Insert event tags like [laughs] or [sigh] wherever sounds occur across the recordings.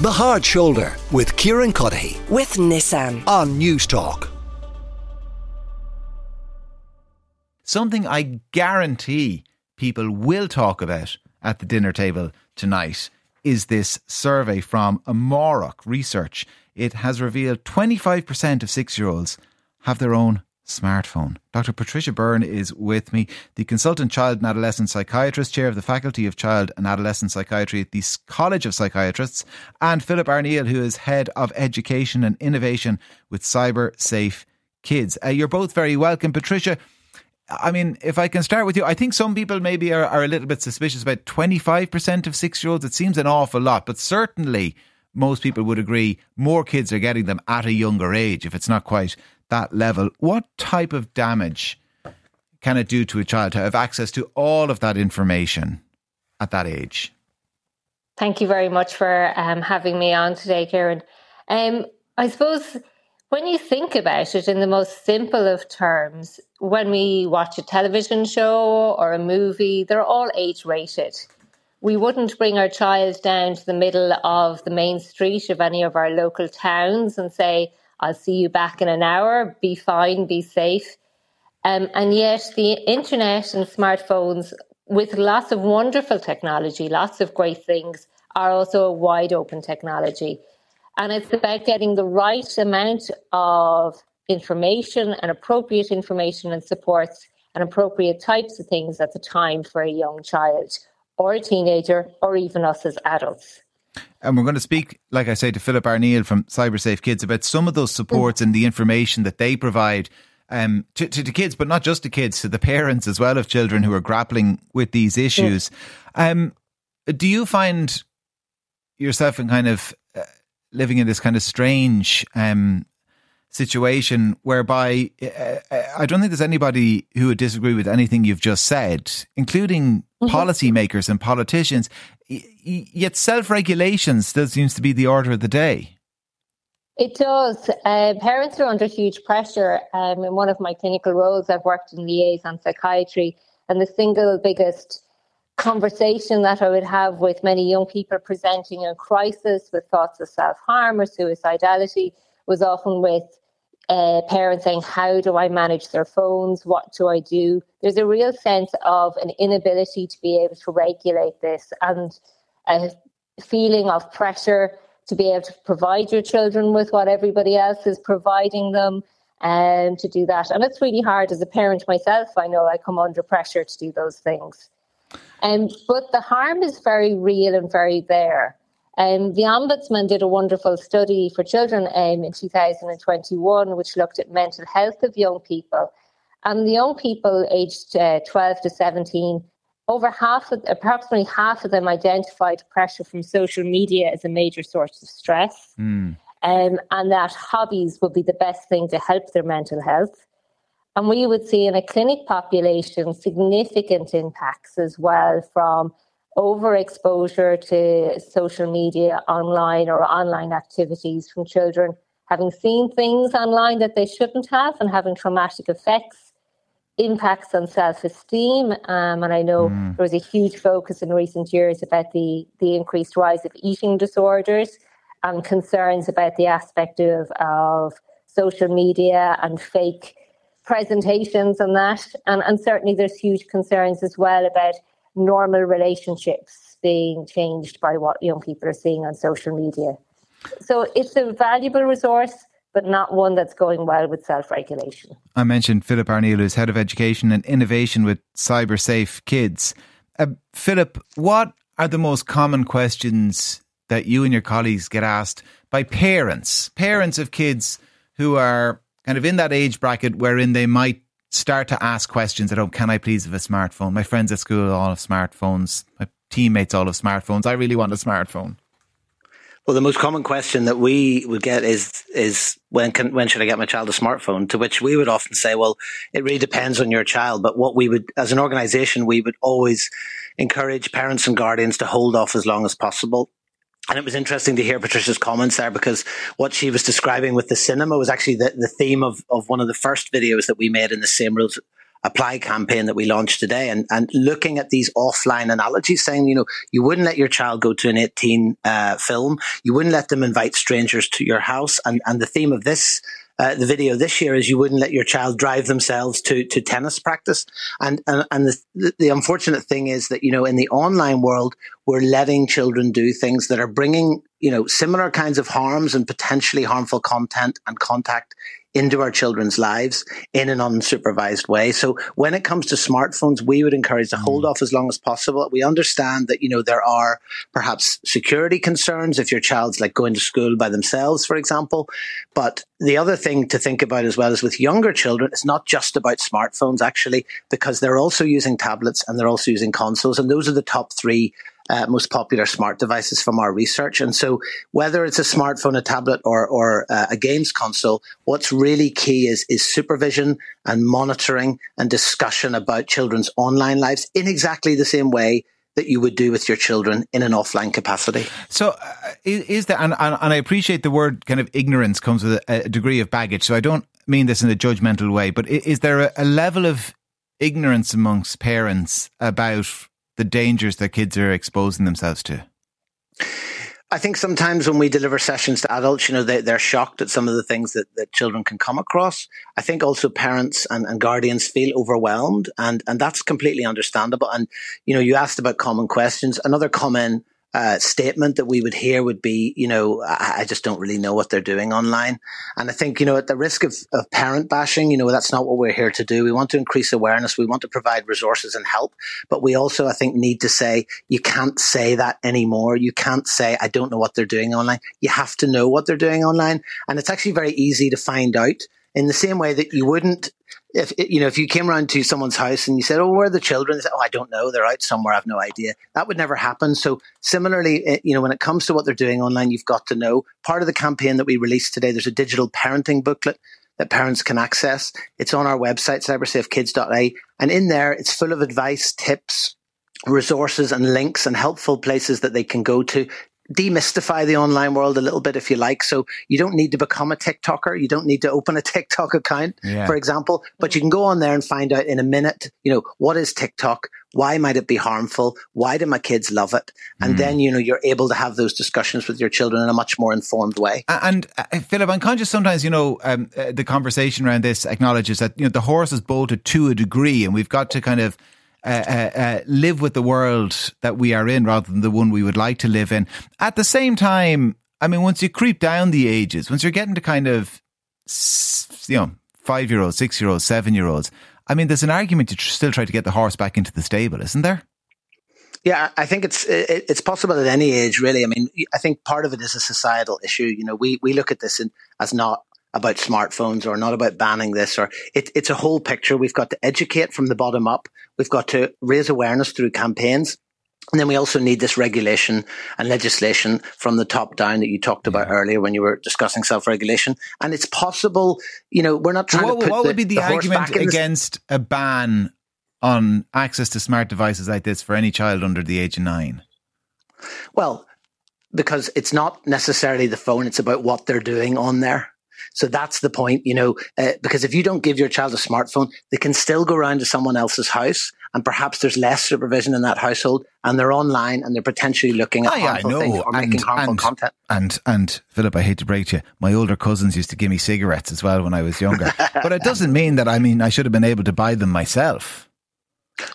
The Hard Shoulder with Kieran Cuddihy with Nissan. on News Talk. Something I guarantee people will talk about at the dinner table tonight is this survey from Amárach Research. It has revealed 25% of six year olds have their own smartphone. Dr. Patricia Byrne is with me, the consultant child and adolescent psychiatrist, chair of the Faculty of Child and Adolescent Psychiatry at the College of Psychiatrists, and Philip Arneill, who is head of education and innovation with Cyber Safe Kids. Uh, you're both very welcome. Patricia, I mean, if I can start with you, I think some people maybe are, are a little bit suspicious about 25% of six year olds. It seems an awful lot, but certainly most people would agree more kids are getting them at a younger age, if it's not quite that level. What type of damage can it do to a child to have access to all of that information at that age? Thank you very much for um, having me on today, Karen. Um, I suppose when you think about it in the most simple of terms, when we watch a television show or a movie, they're all age rated. We wouldn't bring our child down to the middle of the main street of any of our local towns and say, I'll see you back in an hour, be fine, be safe. Um, and yet, the internet and smartphones, with lots of wonderful technology, lots of great things, are also a wide open technology. And it's about getting the right amount of information and appropriate information and supports and appropriate types of things at the time for a young child or a teenager or even us as adults. And we're going to speak, like I say, to Philip Arneill from CyberSafe Kids about some of those supports mm. and the information that they provide um, to, to, to, kids, but not just to kids, to the parents as well of children who are grappling with these issues. Um, do you find yourself in kind of living in this kind of strange um, situation whereby uh, uh, I don't think there's anybody who would disagree with anything you've just said, including mm-hmm. policymakers and politicians. Yet self regulation still seems to be the order of the day. It does. Uh, parents are under huge pressure. Um, in one of my clinical roles, I've worked in liaison psychiatry, and the single biggest conversation that I would have with many young people presenting in crisis with thoughts of self harm or suicidality was often with uh, parents saying, How do I manage their phones? What do I do? There's a real sense of an inability to be able to regulate this and a feeling of pressure to be able to provide your children with what everybody else is providing them and um, to do that. And it's really hard as a parent myself. I know I come under pressure to do those things. Um, but the harm is very real and very there. Um, the Ombudsman did a wonderful study for children um, in 2021, which looked at mental health of young people. And the young people aged uh, 12 to 17, over half of, approximately half of them identified pressure from social media as a major source of stress. Mm. Um, and that hobbies would be the best thing to help their mental health. And we would see in a clinic population significant impacts as well from overexposure to social media online or online activities from children having seen things online that they shouldn't have and having traumatic effects, impacts on self esteem. Um, and I know mm. there was a huge focus in recent years about the, the increased rise of eating disorders and concerns about the aspect of, of social media and fake presentations and that. And, and certainly there's huge concerns as well about normal relationships being changed by what young people are seeing on social media. So it's a valuable resource, but not one that's going well with self regulation. I mentioned Philip Arneill, who's head of education and innovation with Cyber Safe Kids. Uh, Philip, what are the most common questions that you and your colleagues get asked by parents, parents of kids who are kind of in that age bracket wherein they might start to ask questions at home. Can I please have a smartphone? My friends at school all have smartphones. My teammates all have smartphones. I really want a smartphone. Well, the most common question that we would get is is when can when should I get my child a smartphone? To which we would often say, well, it really depends on your child. But what we would, as an organisation, we would always encourage parents and guardians to hold off as long as possible. And it was interesting to hear Patricia's comments there because what she was describing with the cinema was actually the, the theme of, of one of the first videos that we made in the same rules apply campaign that we launched today and, and looking at these offline analogies saying, you know, you wouldn't let your child go to an 18 uh, film. You wouldn't let them invite strangers to your house. And, and the theme of this uh, the video this year is you wouldn't let your child drive themselves to, to tennis practice. And, and, and the, the unfortunate thing is that, you know, in the online world, we're letting children do things that are bringing, you know, similar kinds of harms and potentially harmful content and contact into our children's lives in an unsupervised way. So when it comes to smartphones, we would encourage to hold mm. off as long as possible. We understand that, you know, there are perhaps security concerns if your child's like going to school by themselves, for example. But the other thing to think about as well is with younger children, it's not just about smartphones actually, because they're also using tablets and they're also using consoles. And those are the top three uh, most popular smart devices from our research. And so, whether it's a smartphone, a tablet, or, or uh, a games console, what's really key is, is supervision and monitoring and discussion about children's online lives in exactly the same way that you would do with your children in an offline capacity. So, uh, is there, and, and, and, I appreciate the word kind of ignorance comes with a, a, degree of baggage. So, I don't mean this in a judgmental way, but is there a, a level of ignorance amongst parents about the dangers that kids are exposing themselves to? I think sometimes when we deliver sessions to adults, you know, they, they're shocked at some of the things that, that children can come across. I think also parents and, and guardians feel overwhelmed and, and that's completely understandable. And, you know, you asked about common questions. Another common uh, statement that we would hear would be, you know, I, I, just don't really know what they're doing online. And I think, you know, at the risk of, of parent bashing, you know, that's not what we're here to do. We want to increase awareness. We want to provide resources and help. But we also, I think, need to say, you can't say that anymore. You can't say, I don't know what they're doing online. You have to know what they're doing online. And it's actually very easy to find out in the same way that you wouldn't if you know if you came around to someone's house and you said, "Oh, where are the children?" They said, "Oh, I don't know. They're out somewhere. I've no idea." That would never happen. So similarly, eh, you know, when it comes to what they're doing online, you've got to know. Part of the campaign that we released today, there's a digital parenting booklet that parents can access. It's on our website, cybersafekids.ie, and in there, it's full of advice, tips, resources and links and helpful places that they can go to demystify the online world a little bit if you like. So you don't need to become a TikToker. You don't need to open a [laughs] TikTok account, yeah. for example, but you can go on there and find out in a minute, you know, what is TikTok? Why might it be harmful? Why do my kids love it? And mm. then, you know, you're able to have those discussions with your children in a much more informed way. And uh, Philip, I'm conscious sometimes, you know, um, uh, the conversation around this acknowledges that, you know, the horse is bolted to a degree and we've got to kind of uh, uh, uh, live with the world that we are in rather than the one we would like to live in. At the same time, I mean, once you creep down the ages, once you're getting to kind of, you know, five year olds, six year olds, seven year olds, I mean, there's an argument to tr- still try to get the horse back into the stable, isn't there? Yeah, I think it's it's possible at any age, really. I mean, I think part of it is a societal issue. You know, we we look at this in, as not about smartphones or not about banning this or it, it's a whole picture. We've got to educate from the bottom up. We've got to raise awareness through campaigns. And then we also need this regulation and legislation from the top down that you talked about yeah. earlier when you were discussing self-regulation. And it's possible, you know, we're not trying what, to put What the, would be the, the argument against a ban on access to smart devices like this for any child under the age of nine? Well, because it's not necessarily the phone, it's about what they're doing on there. So that's the point, you know, uh, because if you don't give your child a smartphone, they can still go around to someone else's house and perhaps there's less supervision in that household and they're online and they're potentially looking at harmful things or and, making harmful and, content. And, and Philip, I hate to break to you, my older cousins used to give me cigarettes as well when I was younger. [laughs] but it doesn't mean that, I mean, I should have been able to buy them myself.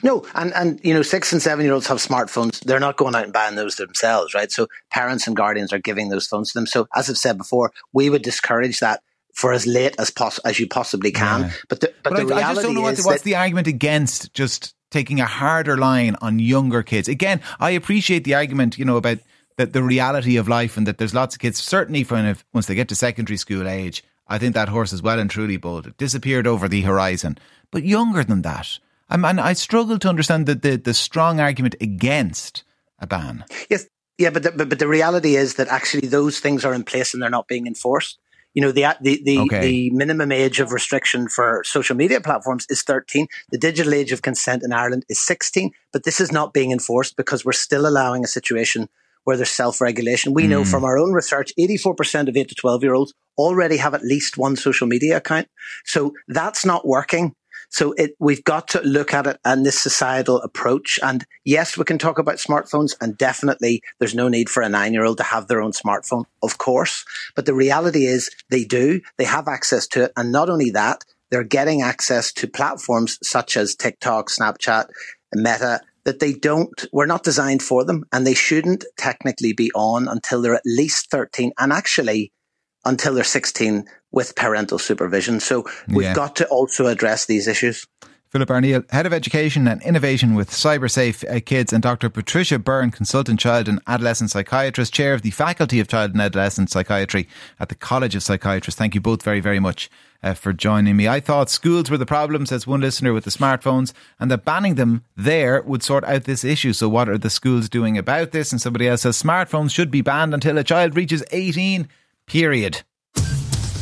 No, and and you know, six and seven year olds have smartphones. They're not going out and buying those themselves, right? So parents and guardians are giving those phones to them. So as I've said before, we would discourage that for as late as pos- as you possibly can. Yeah. But the, but, but the I, reality I just don't know what, what's the argument against just taking a harder line on younger kids. Again, I appreciate the argument, you know, about that the reality of life and that there's lots of kids certainly from if, once they get to secondary school age. I think that horse is well and truly bolted, disappeared over the horizon. But younger than that, And I struggle to understand the, the, the strong argument against a ban. Yes, yeah, but the, but, but the reality is that actually those things are in place and they're not being enforced. You know, the the the, okay. the minimum age of restriction for social media platforms is 13. The digital age of consent in Ireland is 16. But this is not being enforced because we're still allowing a situation where there's self-regulation. We mm. know hmm. from our own research, 84% of 8 to 12 year olds already have at least one social media account. So that's not working. So it, we've got to look at it and this societal approach. And yes, we can talk about smartphones and definitely there's no need for a nine year old to have their own smartphone, of course. But the reality is they do, they have access to it. And not only that, they're getting access to platforms such as TikTok, Snapchat, Meta that they don't, we're not designed for them and they shouldn't technically be on until they're at least 13 and actually until they're 16 with parental supervision. So we've yeah. got to also address these issues. Philip Arneill, Head of Education and Innovation with CyberSafe uh, Kids, and Dr. Patricia Byrne, Consultant Child and Adolescent Psychiatrist, Chair of the Faculty of Child and Adolescent Psychiatry at the College of Psychiatrists. Thank you both very, very much uh, for joining me. I thought schools were the problem, says one listener with the smartphones, and that banning them there would sort out this issue. So, what are the schools doing about this? And somebody else says smartphones should be banned until a child reaches 18, period.